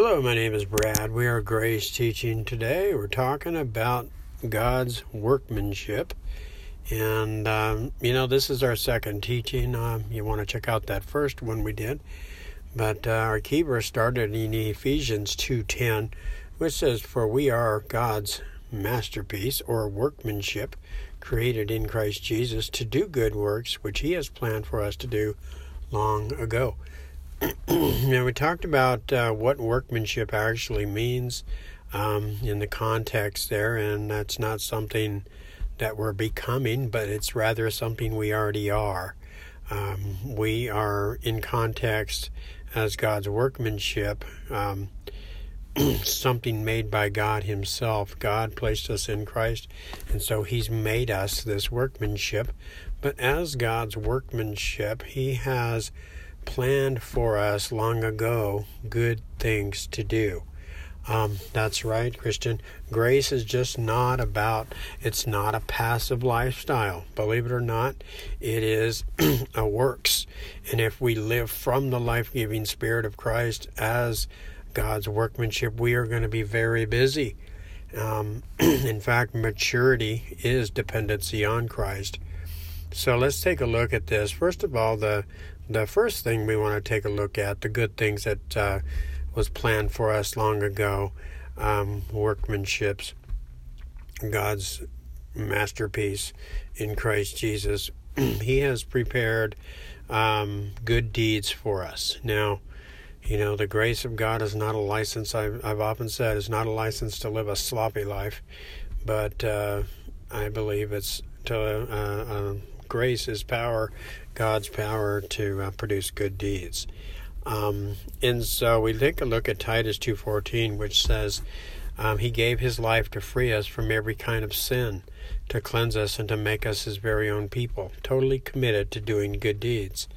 Hello, my name is Brad. We are Grace Teaching today. We're talking about God's workmanship. And, um, you know, this is our second teaching. Um, you want to check out that first one we did. But uh, our key verse started in Ephesians 2.10, which says, For we are God's masterpiece or workmanship created in Christ Jesus to do good works which he has planned for us to do long ago. now, we talked about uh, what workmanship actually means um, in the context there, and that's not something that we're becoming, but it's rather something we already are. Um, we are in context as God's workmanship, um, something made by God Himself. God placed us in Christ, and so He's made us this workmanship. But as God's workmanship, He has planned for us long ago good things to do. Um, that's right, Christian. Grace is just not about, it's not a passive lifestyle. Believe it or not, it is a works. And if we live from the life giving Spirit of Christ as God's workmanship, we are going to be very busy. Um, in fact, maturity is dependency on Christ. So let's take a look at this. First of all, the the first thing we want to take a look at the good things that uh, was planned for us long ago, um, workmanships, God's masterpiece in Christ Jesus. he has prepared um, good deeds for us. Now, you know, the grace of God is not a license. I've, I've often said it's not a license to live a sloppy life, but uh, I believe it's to uh, uh, grace is power, God's power to uh, produce good deeds. Um, and so we take a look at Titus 2:14, which says, um, "He gave His life to free us from every kind of sin, to cleanse us and to make us His very own people, totally committed to doing good deeds."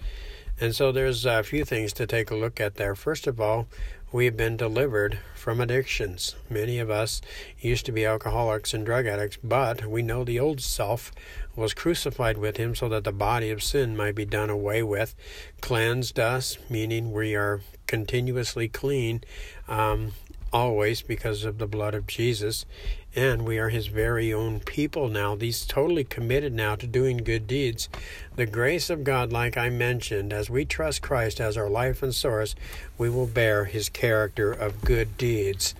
And so there's a few things to take a look at there. First of all, we have been delivered from addictions. Many of us used to be alcoholics and drug addicts, but we know the old self was crucified with him so that the body of sin might be done away with, cleansed us, meaning we are continuously clean, um, always because of the blood of Jesus, and we are his very own people now. These totally committed now to doing good deeds. The grace of God, like I mentioned, as we trust Christ as our life and source, we will bear his character of good deeds,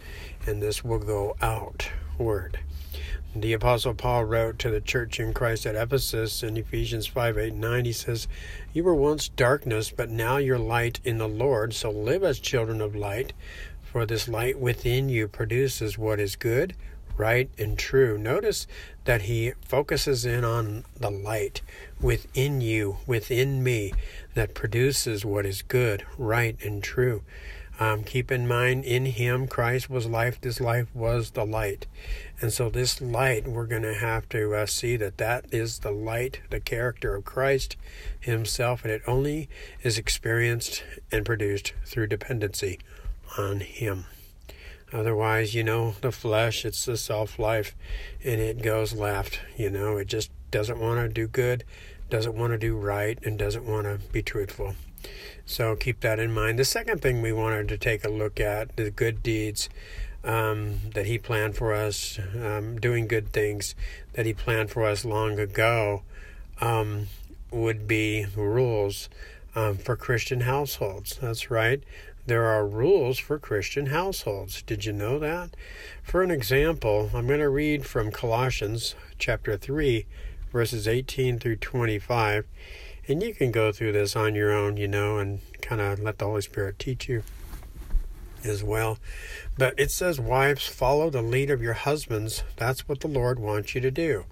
and this will go outward. The Apostle Paul wrote to the church in Christ at Ephesus in Ephesians 5 8 9. He says, You were once darkness, but now you're light in the Lord, so live as children of light. For this light within you produces what is good, right, and true. Notice that he focuses in on the light within you, within me, that produces what is good, right, and true. Um, keep in mind, in Him, Christ was life. This life was the light. And so, this light, we're going to have to uh, see that that is the light, the character of Christ Himself. And it only is experienced and produced through dependency on Him. Otherwise, you know, the flesh, it's the self life, and it goes left. You know, it just doesn't want to do good, doesn't want to do right, and doesn't want to be truthful. So keep that in mind. The second thing we wanted to take a look at the good deeds um, that He planned for us, um, doing good things that He planned for us long ago, um, would be rules um, for Christian households. That's right. There are rules for Christian households. Did you know that? For an example, I'm going to read from Colossians chapter 3, verses 18 through 25. And you can go through this on your own, you know, and kind of let the Holy Spirit teach you as well. But it says, Wives, follow the lead of your husbands. That's what the Lord wants you to do.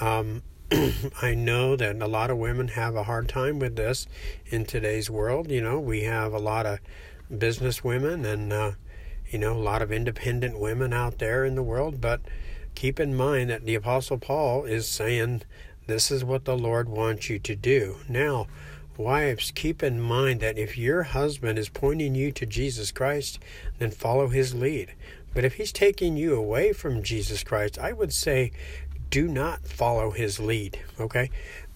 Um, I know that a lot of women have a hard time with this in today's world. You know, we have a lot of business women and, uh, you know, a lot of independent women out there in the world. But keep in mind that the Apostle Paul is saying this is what the Lord wants you to do. Now, wives, keep in mind that if your husband is pointing you to Jesus Christ, then follow his lead. But if he's taking you away from Jesus Christ, I would say do not follow his lead, okay?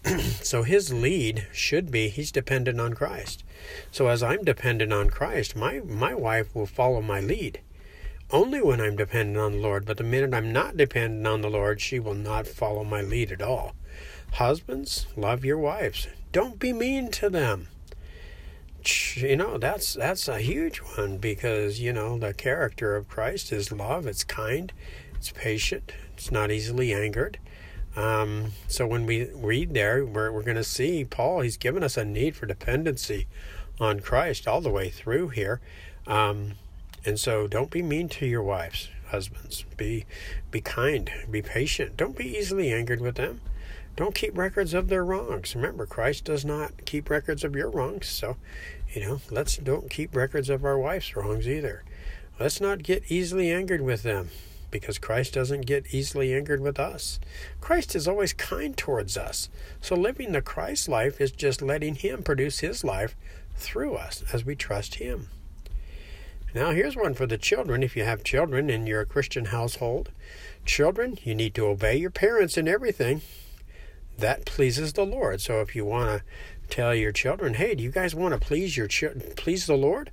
so his lead should be he's dependent on Christ. So as I'm dependent on Christ, my, my wife will follow my lead. Only when I'm dependent on the Lord, but the minute I'm not dependent on the Lord, she will not follow my lead at all. Husbands, love your wives. Don't be mean to them. You know, that's that's a huge one because, you know, the character of Christ is love, it's kind, it's patient, it's not easily angered. Um, so when we read there, we're, we're going to see Paul, he's given us a need for dependency on Christ all the way through here. Um, and so don't be mean to your wives, husbands. Be be kind, be patient. Don't be easily angered with them. Don't keep records of their wrongs. Remember, Christ does not keep records of your wrongs. So, you know, let's don't keep records of our wife's wrongs either. Let's not get easily angered with them because Christ doesn't get easily angered with us. Christ is always kind towards us. So living the Christ life is just letting Him produce His life through us as we trust Him. Now, here's one for the children. If you have children in your Christian household, children, you need to obey your parents in everything. That pleases the Lord. So, if you want to tell your children, "Hey, do you guys want to please your ch- please the Lord?"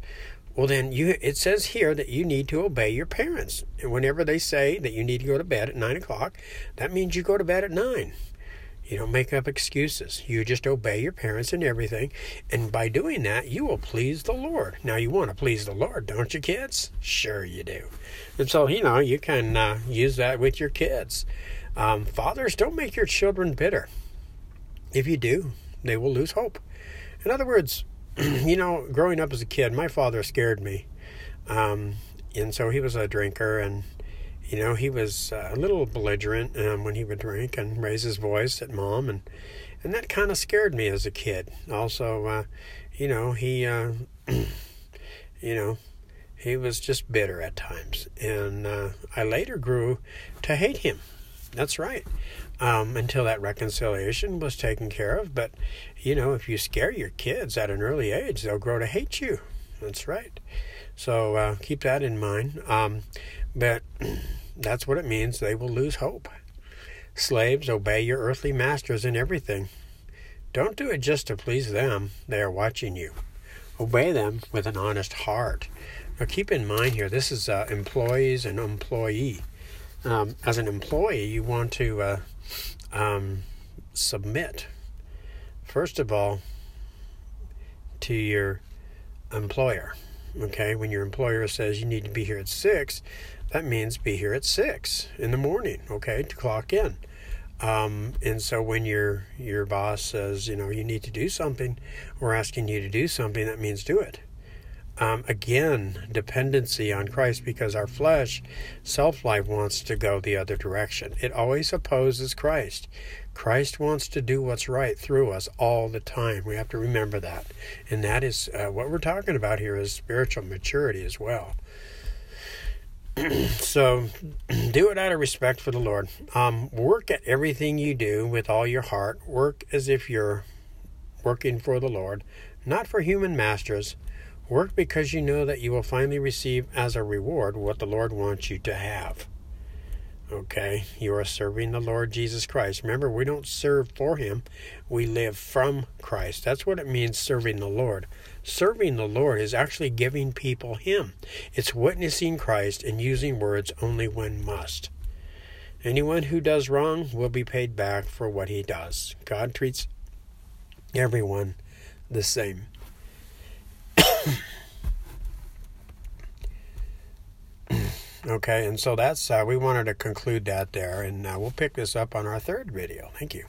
Well, then you it says here that you need to obey your parents. And whenever they say that you need to go to bed at nine o'clock, that means you go to bed at nine. You don't make up excuses. You just obey your parents and everything. And by doing that, you will please the Lord. Now, you want to please the Lord, don't you, kids? Sure, you do. And so, you know, you can uh, use that with your kids. Um, fathers, don't make your children bitter. If you do, they will lose hope. In other words, you know, growing up as a kid, my father scared me. Um, and so he was a drinker and you know, he was uh, a little belligerent um, when he would drink and raise his voice at mom, and and that kind of scared me as a kid. Also, uh, you know, he, uh, you know, he was just bitter at times, and uh, I later grew to hate him. That's right. Um, until that reconciliation was taken care of. But, you know, if you scare your kids at an early age, they'll grow to hate you. That's right. So uh, keep that in mind. Um, but that's what it means. They will lose hope. Slaves, obey your earthly masters in everything. Don't do it just to please them, they are watching you. Obey them with an honest heart. Now, keep in mind here, this is uh, employees and employee. Um, as an employee, you want to uh, um, submit, first of all, to your employer. Okay, when your employer says you need to be here at six, that means be here at six in the morning, okay, to clock in. Um, and so when your your boss says, you know, you need to do something, we're asking you to do something, that means do it. Um, again, dependency on Christ because our flesh, self life, wants to go the other direction. It always opposes Christ. Christ wants to do what's right through us all the time. We have to remember that. And that is uh, what we're talking about here is spiritual maturity as well. so do it out of respect for the Lord. Um, work at everything you do with all your heart. Work as if you're working for the Lord, not for human masters. Work because you know that you will finally receive as a reward what the Lord wants you to have. Okay, you are serving the Lord Jesus Christ. Remember, we don't serve for Him, we live from Christ. That's what it means serving the Lord. Serving the Lord is actually giving people Him, it's witnessing Christ and using words only when must. Anyone who does wrong will be paid back for what he does. God treats everyone the same. Okay, and so that's, uh, we wanted to conclude that there, and uh, we'll pick this up on our third video. Thank you.